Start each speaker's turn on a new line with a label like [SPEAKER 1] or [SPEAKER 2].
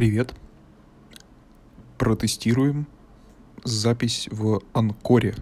[SPEAKER 1] Привет. Протестируем запись в Анкоре